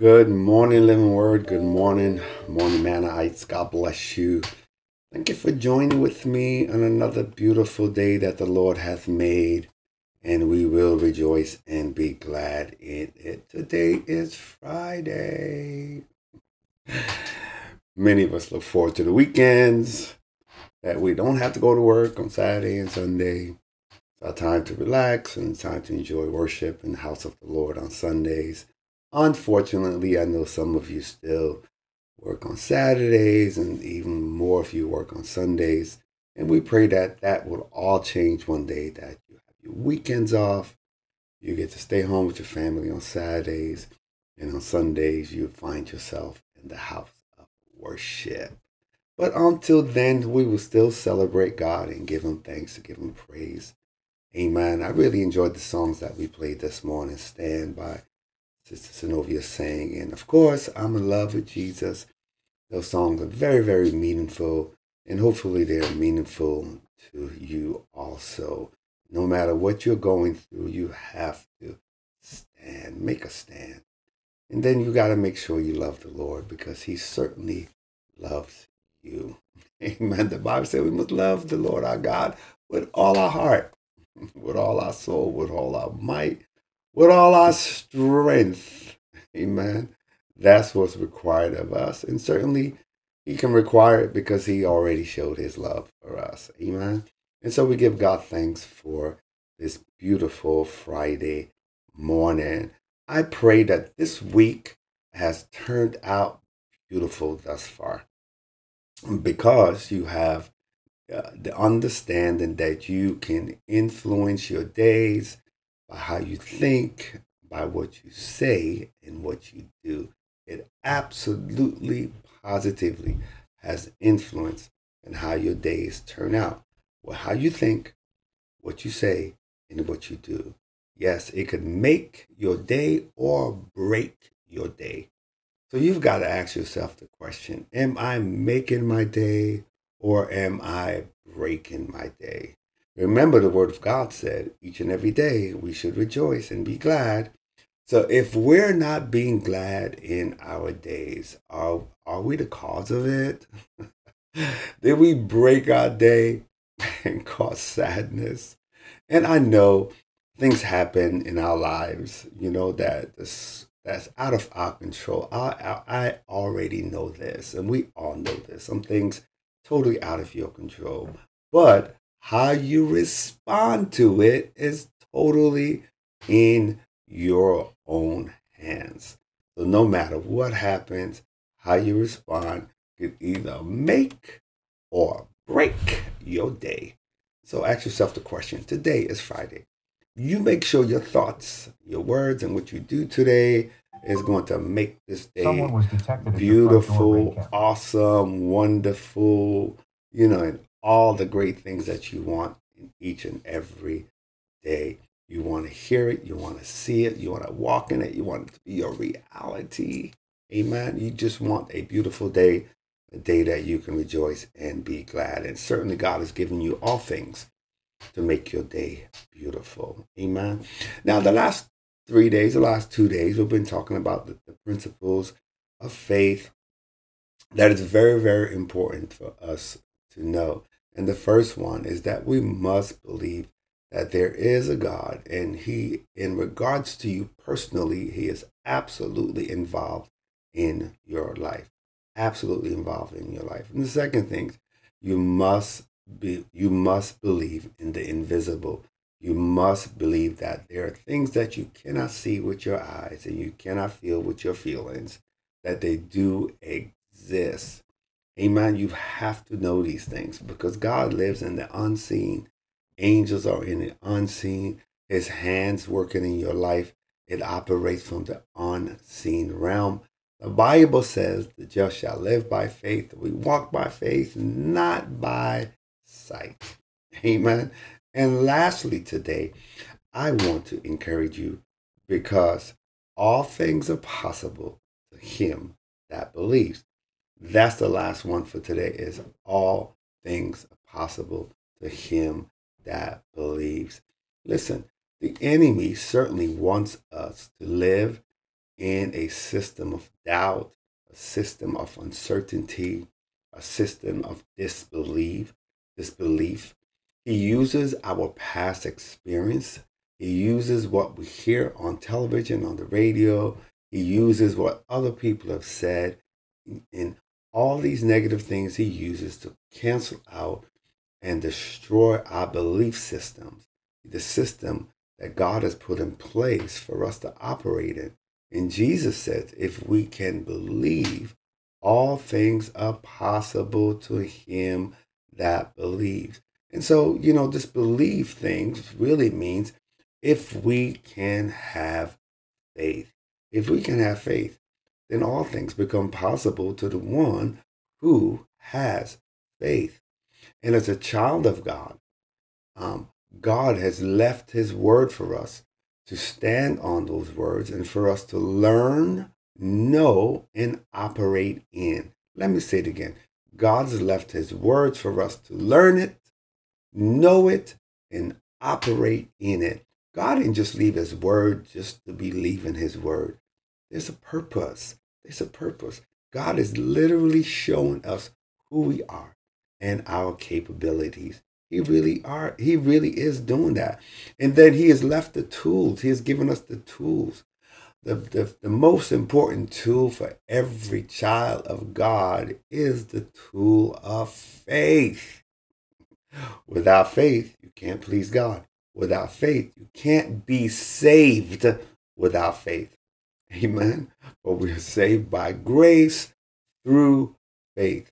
Good morning, Living Word. Good morning, Morning Manites. God bless you. Thank you for joining with me on another beautiful day that the Lord hath made, and we will rejoice and be glad in it. Today is Friday. Many of us look forward to the weekends that we don't have to go to work on Saturday and Sunday. It's our time to relax and time to enjoy worship in the house of the Lord on Sundays. Unfortunately, I know some of you still work on Saturdays and even more if you work on Sundays. And we pray that that will all change one day, that your weekends off. You get to stay home with your family on Saturdays. And on Sundays, you find yourself in the house of worship. But until then, we will still celebrate God and give Him thanks and give Him praise. Amen. I really enjoyed the songs that we played this morning. Stand by Sister Zenobia sang. And of course, I'm in love with Jesus. Those songs are very, very meaningful. And hopefully, they're meaningful to you also. No matter what you're going through, you have to stand, make a stand. And then you got to make sure you love the Lord because He certainly loves you. Amen. The Bible says we must love the Lord our God with all our heart, with all our soul, with all our might, with all our strength. Amen. That's what's required of us. And certainly he can require it because he already showed his love for us. Amen. And so we give God thanks for this beautiful Friday morning. I pray that this week has turned out beautiful thus far because you have uh, the understanding that you can influence your days by how you think, by what you say, and what you do. It absolutely, positively has influence in how your days turn out. Well, how you think, what you say, and what you do. Yes, it could make your day or break your day. So you've got to ask yourself the question Am I making my day or am I breaking my day? Remember, the Word of God said each and every day we should rejoice and be glad. So if we're not being glad in our days, are, are we the cause of it? Did we break our day and cause sadness? And I know things happen in our lives, you know, that this, that's out of our control. I, I, I already know this, and we all know this. Some things totally out of your control. But how you respond to it is totally in your own hands. So no matter what happens, how you respond could either make or break your day. So ask yourself the question today is Friday. You make sure your thoughts, your words, and what you do today is going to make this day was detected at your front door, beautiful, awesome, wonderful, you know, and all the great things that you want in each and every day. You want to hear it, you want to see it, you want to walk in it, you want it to be your reality. Amen. You just want a beautiful day, a day that you can rejoice and be glad. And certainly God has given you all things to make your day beautiful. Amen. Now, the last three days, the last two days, we've been talking about the, the principles of faith that is very, very important for us to know. And the first one is that we must believe that there is a God and he, in regards to you personally, he is absolutely involved in your life. Absolutely involved in your life. And the second thing, you must be you must believe in the invisible. You must believe that there are things that you cannot see with your eyes and you cannot feel with your feelings, that they do exist. Amen. You have to know these things because God lives in the unseen. Angels are in the unseen. His hands working in your life. It operates from the unseen realm. The Bible says the just shall live by faith. We walk by faith, not by sight. Amen. And lastly, today, I want to encourage you because all things are possible to him that believes. That's the last one for today is all things are possible to him that believes. Listen, the enemy certainly wants us to live in a system of doubt, a system of uncertainty, a system of disbelief, disbelief. He uses our past experience. He uses what we hear on television, on the radio. He uses what other people have said. And all these negative things he uses to cancel out and destroy our belief systems, the system that God has put in place for us to operate in. And Jesus says, if we can believe, all things are possible to him that believes. And so, you know, this believe things really means if we can have faith. If we can have faith, then all things become possible to the one who has faith. And as a child of God, um, God has left his word for us to stand on those words and for us to learn, know, and operate in. Let me say it again God's left his words for us to learn it, know it, and operate in it. God didn't just leave his word just to believe in his word. There's a purpose. There's a purpose. God is literally showing us who we are and our capabilities. He really are. He really is doing that. And then he has left the tools. He has given us the tools. The, the, the most important tool for every child of God is the tool of faith. Without faith, you can't please God. Without faith, you can't be saved without faith. Amen. But we are saved by grace through faith.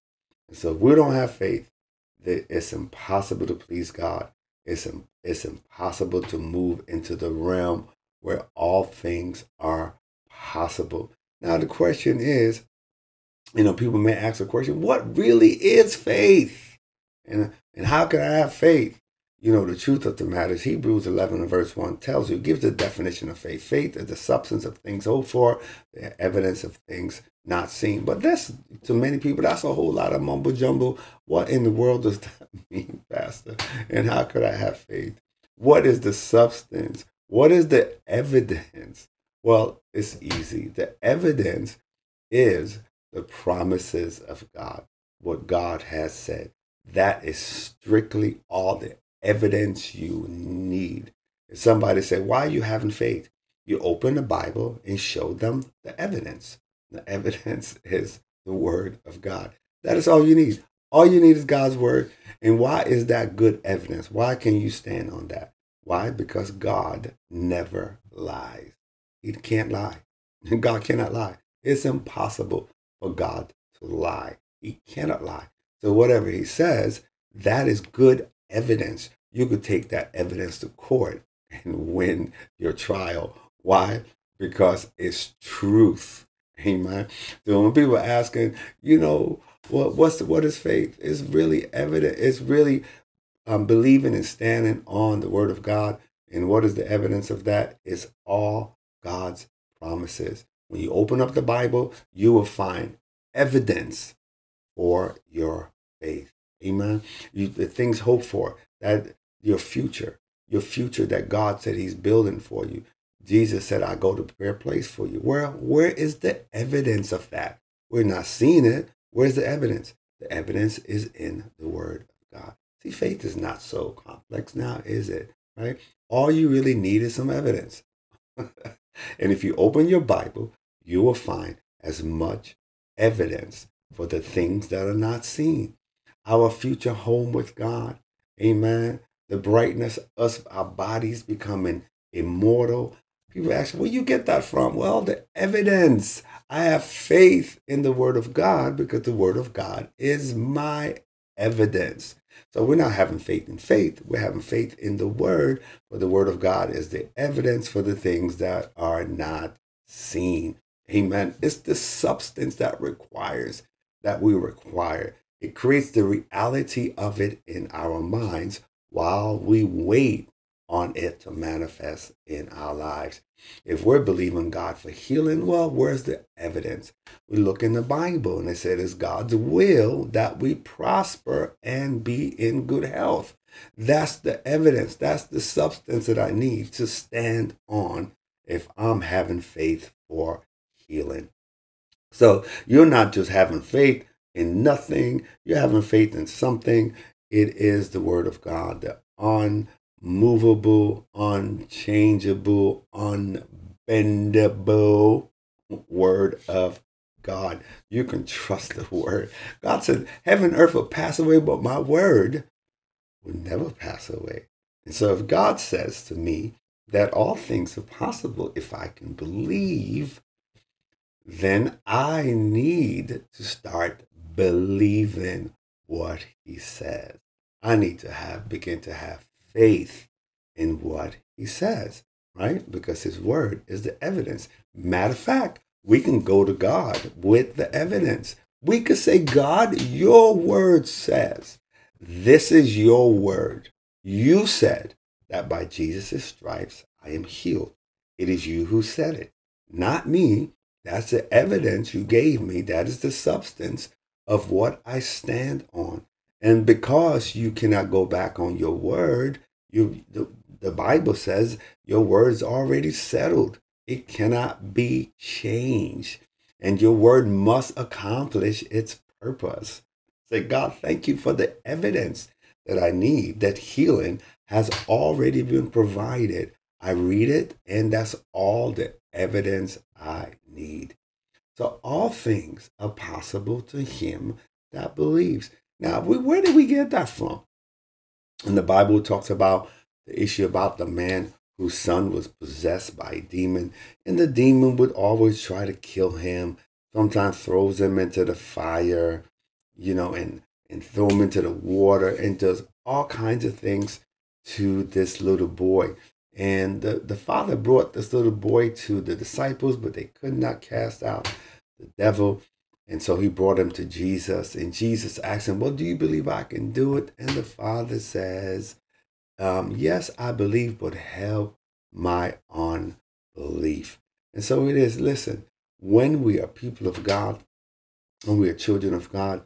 And so if we don't have faith, it's impossible to please God. It's, it's impossible to move into the realm where all things are possible. Now, the question is, you know, people may ask the question, what really is faith? And, and how can I have faith? You know, the truth of the matter is Hebrews 11 and verse 1 tells you, gives the definition of faith. Faith is the substance of things hoped for, the evidence of things not seen. But that's, to many people, that's a whole lot of mumbo jumbo. What in the world does that mean, Pastor? And how could I have faith? What is the substance? What is the evidence? Well, it's easy. The evidence is the promises of God, what God has said. That is strictly all the evidence you need. If somebody say, why you having faith? You open the Bible and show them the evidence. The evidence is the word of God. That is all you need. All you need is God's word. And why is that good evidence? Why can you stand on that? Why? Because God never lies. He can't lie. God cannot lie. It's impossible for God to lie. He cannot lie. So whatever he says, that is good evidence. You could take that evidence to court and win your trial. Why? Because it's truth. Amen. So when people are asking, you know, what what's what is faith? It's really evident. It's really um, believing and standing on the word of God. And what is the evidence of that? It's all God's promises. When you open up the Bible, you will find evidence for your faith. Amen. You, the things hoped for, that your future, your future that God said He's building for you. Jesus said, I go to prepare a place for you. Where, where is the evidence of that? We're not seeing it. Where's the evidence? The evidence is in the Word of God. See, faith is not so complex now, is it? Right? All you really need is some evidence. and if you open your Bible, you will find as much evidence for the things that are not seen. Our future home with God. Amen. The brightness, us, our bodies becoming immortal. People ask, where you get that from? Well, the evidence. I have faith in the Word of God because the Word of God is my evidence. So we're not having faith in faith. We're having faith in the Word, but the Word of God is the evidence for the things that are not seen. Amen. It's the substance that requires that we require. It creates the reality of it in our minds while we wait on it to manifest in our lives. If we're believing God for healing, well, where's the evidence? We look in the Bible and it said it's God's will that we prosper and be in good health. That's the evidence. That's the substance that I need to stand on if I'm having faith for healing. So you're not just having faith in nothing, you're having faith in something. It is the word of God, the unmovable, unchangeable, unbendable word of God. You can trust the word. God said, Heaven and earth will pass away, but my word will never pass away. And so if God says to me that all things are possible if I can believe, then I need to start believing what he says. I need to have begin to have faith in what he says, right? Because his word is the evidence. Matter of fact, we can go to God with the evidence. We could say, God, your word says, this is your word. You said that by Jesus' stripes I am healed. It is you who said it, not me. That's the evidence you gave me. That is the substance of what I stand on. And because you cannot go back on your word, you the, the Bible says your word's already settled. It cannot be changed. And your word must accomplish its purpose. Say, God, thank you for the evidence that I need, that healing has already been provided. I read it, and that's all the evidence I need. So all things are possible to him that believes. Now, where did we get that from? And the Bible talks about the issue about the man whose son was possessed by a demon, and the demon would always try to kill him. Sometimes throws him into the fire, you know, and and throw him into the water, and does all kinds of things to this little boy. And the, the father brought this little boy to the disciples, but they could not cast out the devil. And so he brought him to Jesus. And Jesus asked him, Well, do you believe I can do it? And the father says, um, Yes, I believe, but help my unbelief. And so it is, listen, when we are people of God, when we are children of God,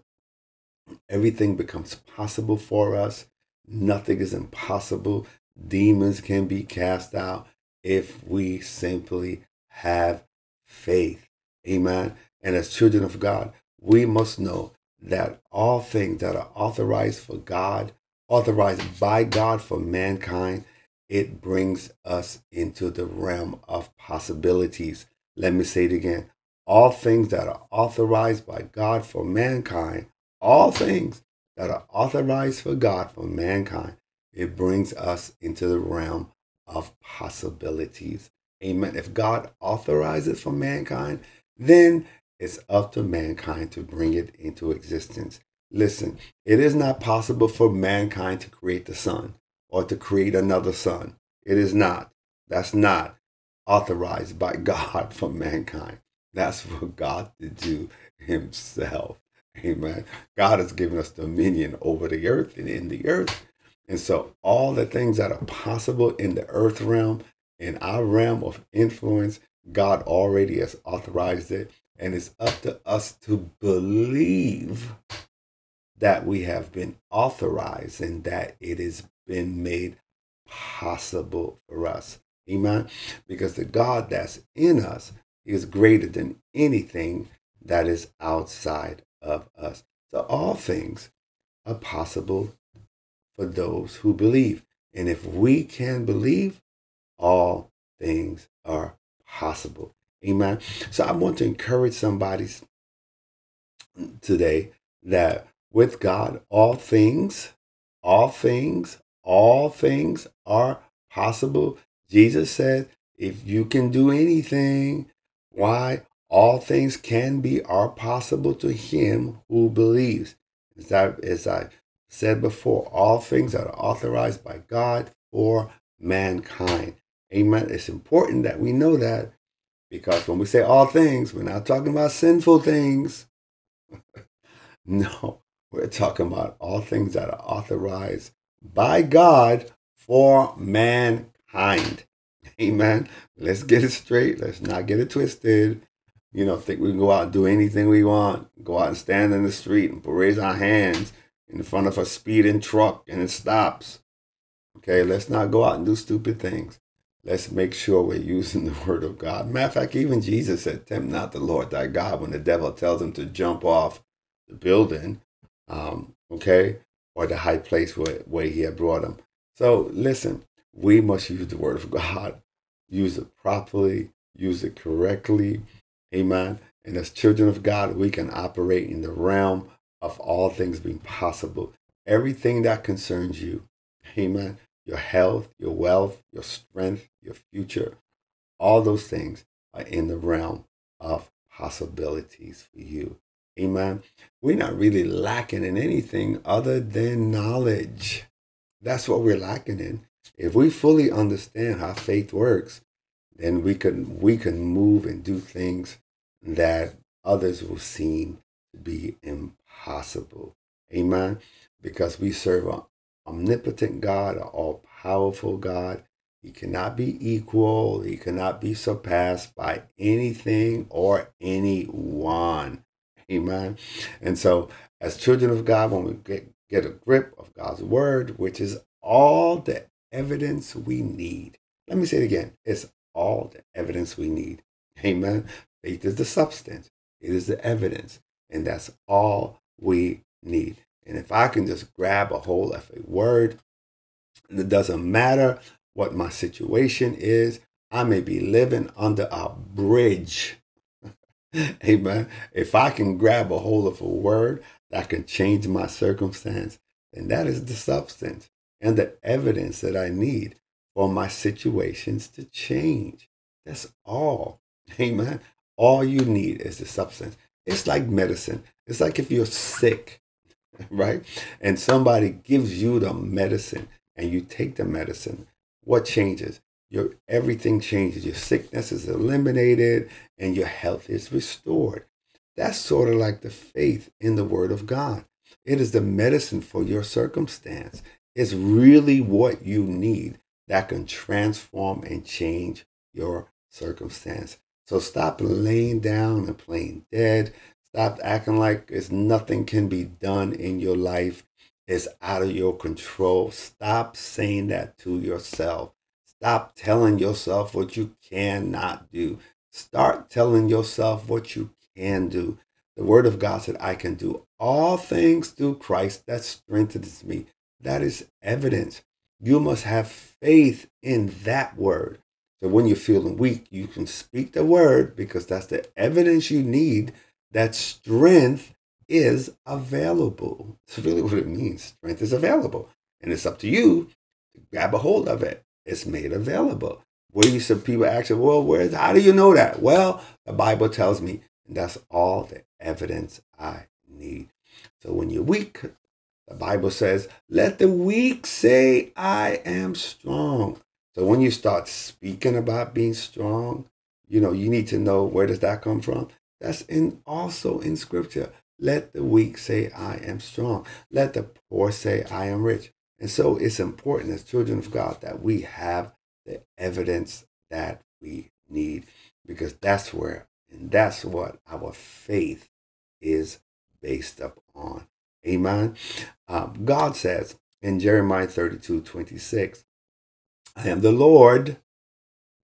everything becomes possible for us. Nothing is impossible. Demons can be cast out if we simply have faith. Amen. And as children of God, we must know that all things that are authorized for God, authorized by God for mankind, it brings us into the realm of possibilities. Let me say it again. All things that are authorized by God for mankind, all things that are authorized for God for mankind, it brings us into the realm of possibilities. Amen. If God authorizes for mankind, then it's up to mankind to bring it into existence. Listen, it is not possible for mankind to create the sun or to create another sun. It is not. That's not authorized by God for mankind. That's for God to do himself. Amen. God has given us dominion over the earth and in the earth. And so all the things that are possible in the earth realm, in our realm of influence, God already has authorized it. And it's up to us to believe that we have been authorized and that it has been made possible for us. Amen. Because the God that's in us is greater than anything that is outside of us. So all things are possible for those who believe. And if we can believe, all things are possible. Amen. So I want to encourage somebody today that with God, all things, all things, all things are possible. Jesus said, if you can do anything, why? All things can be, are possible to him who believes. As I, as I said before, all things are authorized by God for mankind. Amen. It's important that we know that because when we say all things, we're not talking about sinful things. no, we're talking about all things that are authorized by God for mankind. Amen. Let's get it straight. Let's not get it twisted. You know, think we can go out and do anything we want. Go out and stand in the street and raise our hands in front of a speeding truck and it stops. Okay, let's not go out and do stupid things. Let's make sure we're using the word of God. Matter of fact, even Jesus said, Tempt not the Lord thy God when the devil tells him to jump off the building, um, okay, or the high place where, where he had brought him. So listen, we must use the word of God, use it properly, use it correctly. Amen. And as children of God, we can operate in the realm of all things being possible. Everything that concerns you, amen, your health, your wealth, your strength, your future, all those things are in the realm of possibilities for you. Amen. We're not really lacking in anything other than knowledge. That's what we're lacking in. If we fully understand how faith works, then we can we can move and do things that others will seem to be impossible. Amen. Because we serve an omnipotent God, an all powerful God. He cannot be equal, he cannot be surpassed by anything or anyone. Amen. And so, as children of God, when we get, get a grip of God's word, which is all the evidence we need. Let me say it again. It's all the evidence we need. Amen. Faith is the substance, it is the evidence. And that's all we need. And if I can just grab a hold of a word, it doesn't matter what my situation is. I may be living under a bridge. Amen. If I can grab a hold of a word that can change my circumstance, then that is the substance and the evidence that I need for my situations to change. That's all. Amen. All you need is the substance. It's like medicine. It's like if you're sick, right? And somebody gives you the medicine and you take the medicine, what changes? Your everything changes. Your sickness is eliminated and your health is restored. That's sort of like the faith in the word of God. It is the medicine for your circumstance. It's really what you need that can transform and change your circumstance. So stop laying down and playing dead. Stop acting like it's nothing can be done in your life. It's out of your control. Stop saying that to yourself. Stop telling yourself what you cannot do. Start telling yourself what you can do. The word of God said, I can do all things through Christ that strengthens me. That is evidence. You must have faith in that word. So when you're feeling weak, you can speak the word because that's the evidence you need that strength is available. That's really what it means. Strength is available. And it's up to you to grab a hold of it. It's made available. Where you some people actually, well, where how do you know that? Well, the Bible tells me, and that's all the evidence I need. So when you're weak, the Bible says, let the weak say, I am strong. So when you start speaking about being strong, you know, you need to know where does that come from? That's in also in scripture. Let the weak say, I am strong. Let the poor say, I am rich. And so it's important as children of God that we have the evidence that we need because that's where and that's what our faith is based upon. Amen. Um, God says in Jeremiah 32 26, I am the Lord,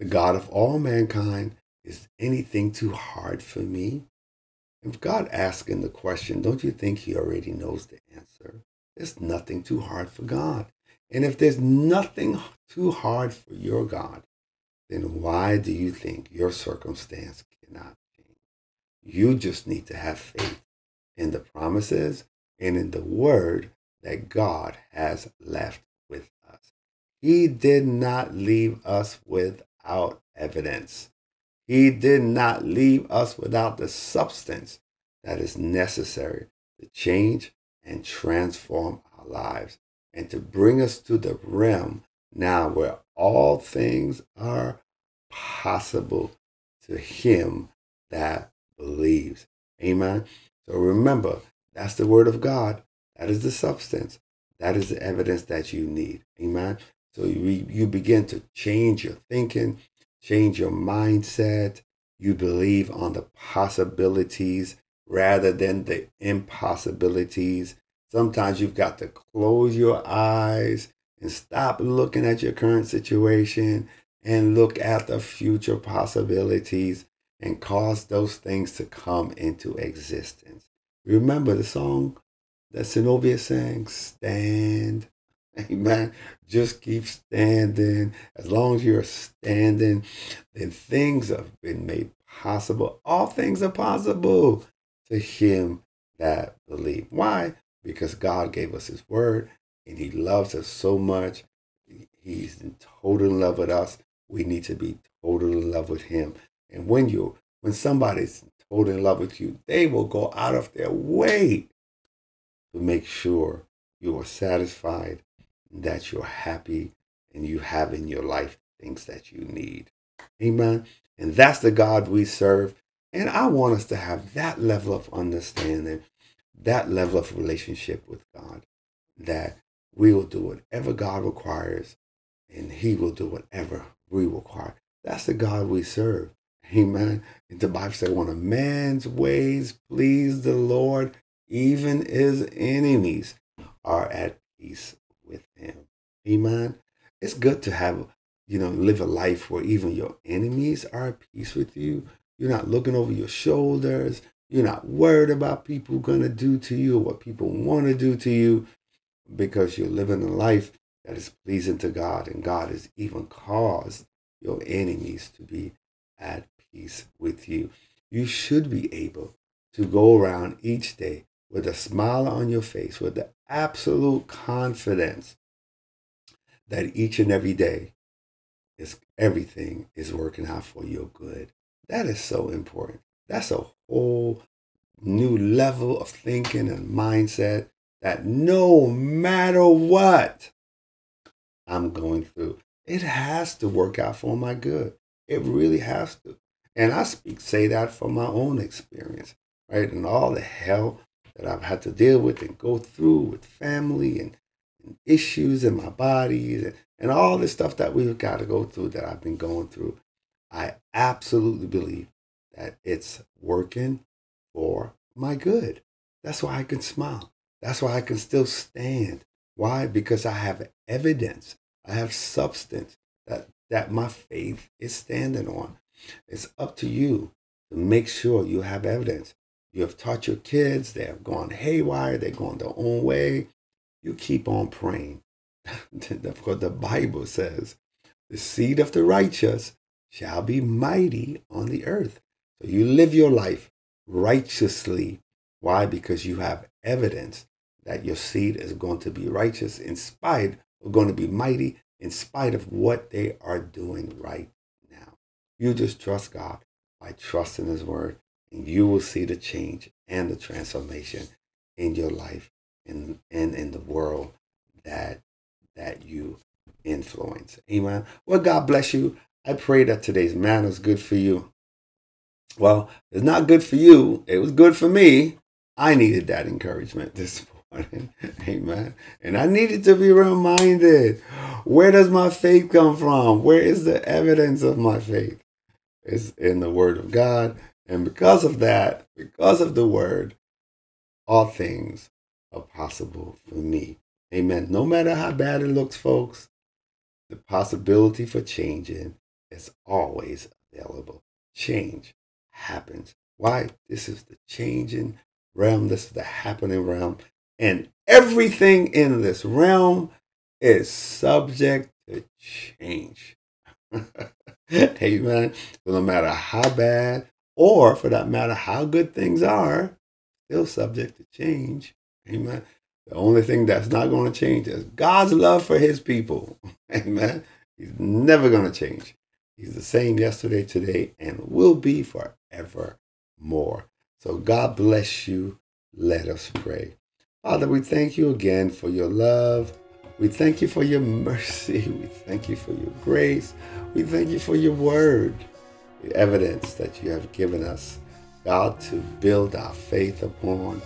the God of all mankind. Is anything too hard for me? If God asking the question, don't you think he already knows the answer? There's nothing too hard for God. And if there's nothing too hard for your God, then why do you think your circumstance cannot change? You just need to have faith in the promises and in the word that God has left with us. he did not leave us without evidence. He did not leave us without the substance that is necessary to change and transform our lives and to bring us to the realm now where all things are possible to him that believes. Amen. So remember, that's the word of God. That is the substance. That is the evidence that you need. Amen. So you, you begin to change your thinking, change your mindset. You believe on the possibilities rather than the impossibilities. Sometimes you've got to close your eyes and stop looking at your current situation and look at the future possibilities and cause those things to come into existence. Remember the song that Zenobia sang, Stand. Amen. Just keep standing. As long as you're standing, then things have been made possible. All things are possible to him that believe. Why? Because God gave us his word and he loves us so much. He's in total love with us. We need to be totally in love with him. And when you when somebody's totally in love with you, they will go out of their way to make sure you are satisfied, that you're happy, and you have in your life things that you need. Amen. And that's the God we serve. And I want us to have that level of understanding, that level of relationship with God, that we will do whatever God requires and He will do whatever we require. That's the God we serve. Amen. And the Bible says, when a man's ways please the Lord, even his enemies are at peace Amen. It's good to have, you know, live a life where even your enemies are at peace with you. You're not looking over your shoulders. You're not worried about people going to do to you or what people want to do to you because you're living a life that is pleasing to God. And God has even caused your enemies to be at peace with you. You should be able to go around each day with a smile on your face, with the absolute confidence that each and every day is everything is working out for your good. That is so important. That's a whole new level of thinking and mindset that no matter what I'm going through, it has to work out for my good. It really has to. And I speak say that from my own experience, right? And all the hell that I've had to deal with and go through with family and, issues in my body and, and all this stuff that we've got to go through that I've been going through. I absolutely believe that it's working for my good. That's why I can smile. That's why I can still stand. Why? Because I have evidence. I have substance that, that my faith is standing on. It's up to you to make sure you have evidence. You have taught your kids, they have gone haywire, they're going their own way. You keep on praying. Because the Bible says, the seed of the righteous shall be mighty on the earth. So you live your life righteously. Why? Because you have evidence that your seed is going to be righteous in spite of going to be mighty in spite of what they are doing right now. You just trust God by trusting His word and you will see the change and the transformation in your life and, and in the world that that you influence. Amen. Well, God bless you. I pray that today's man is good for you. Well, it's not good for you. It was good for me. I needed that encouragement this morning. Amen. And I needed to be reminded where does my faith come from? Where is the evidence of my faith? It's in the Word of God and because of that, because of the word, all things are possible for me. Amen. No matter how bad it looks, folks, the possibility for changing is always available. Change happens. Why? This is the changing realm. This is the happening realm. And everything in this realm is subject to change. Amen. So no matter how bad or for that matter, how good things are, still subject to change. Amen. The only thing that's not going to change is God's love for his people. Amen. He's never going to change. He's the same yesterday, today, and will be forevermore. So God bless you. Let us pray. Father, we thank you again for your love. We thank you for your mercy. We thank you for your grace. We thank you for your word the evidence that you have given us, God, to build our faith upon,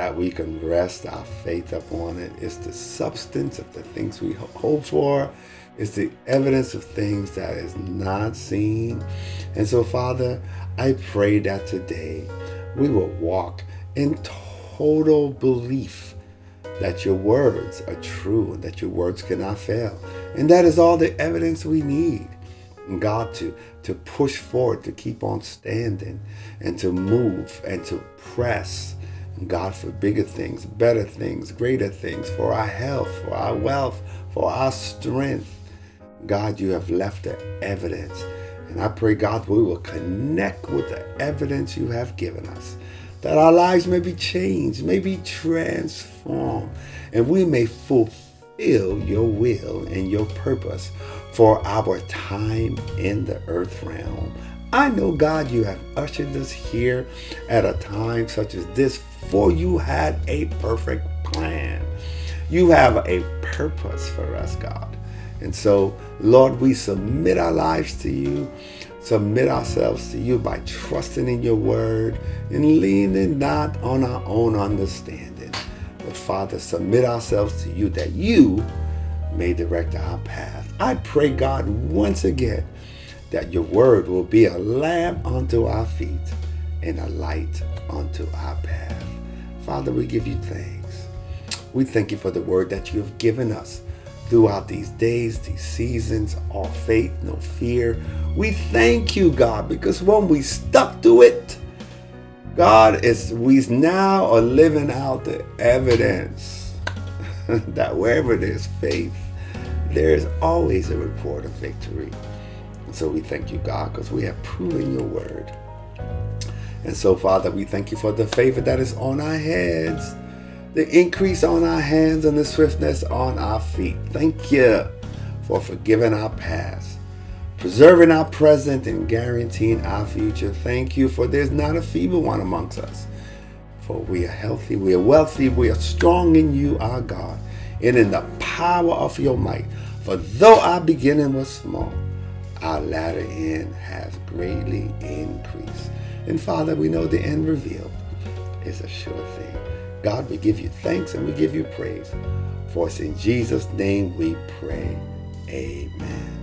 that we can rest our faith upon it. It's the substance of the things we hope for. It's the evidence of things that is not seen. And so, Father, I pray that today we will walk in total belief that your words are true and that your words cannot fail. And that is all the evidence we need. God to to push forward, to keep on standing, and to move and to press. God for bigger things, better things, greater things, for our health, for our wealth, for our strength. God, you have left the evidence. And I pray, God, we will connect with the evidence you have given us, that our lives may be changed, may be transformed, and we may fulfill your will and your purpose for our time in the earth realm. I know, God, you have ushered us here at a time such as this, for you had a perfect plan. You have a purpose for us, God. And so, Lord, we submit our lives to you, submit ourselves to you by trusting in your word and leaning not on our own understanding. But, Father, submit ourselves to you that you may direct our path. I pray, God, once again, that your word will be a lamp unto our feet and a light unto our path. Father, we give you thanks. We thank you for the word that you have given us throughout these days, these seasons, all faith, no fear. We thank you, God, because when we stuck to it, God is we now are living out the evidence that wherever there's faith, there is always a report of victory. And so we thank you, God, because we have proven your word. And so, Father, we thank you for the favor that is on our heads, the increase on our hands, and the swiftness on our feet. Thank you for forgiving our past, preserving our present, and guaranteeing our future. Thank you for there's not a feeble one amongst us. For we are healthy, we are wealthy, we are strong in you, our God, and in the power of your might. For though our beginning was small, our latter end has greatly increased. And Father, we know the end revealed is a sure thing. God, we give you thanks and we give you praise. For it's in Jesus' name we pray. Amen.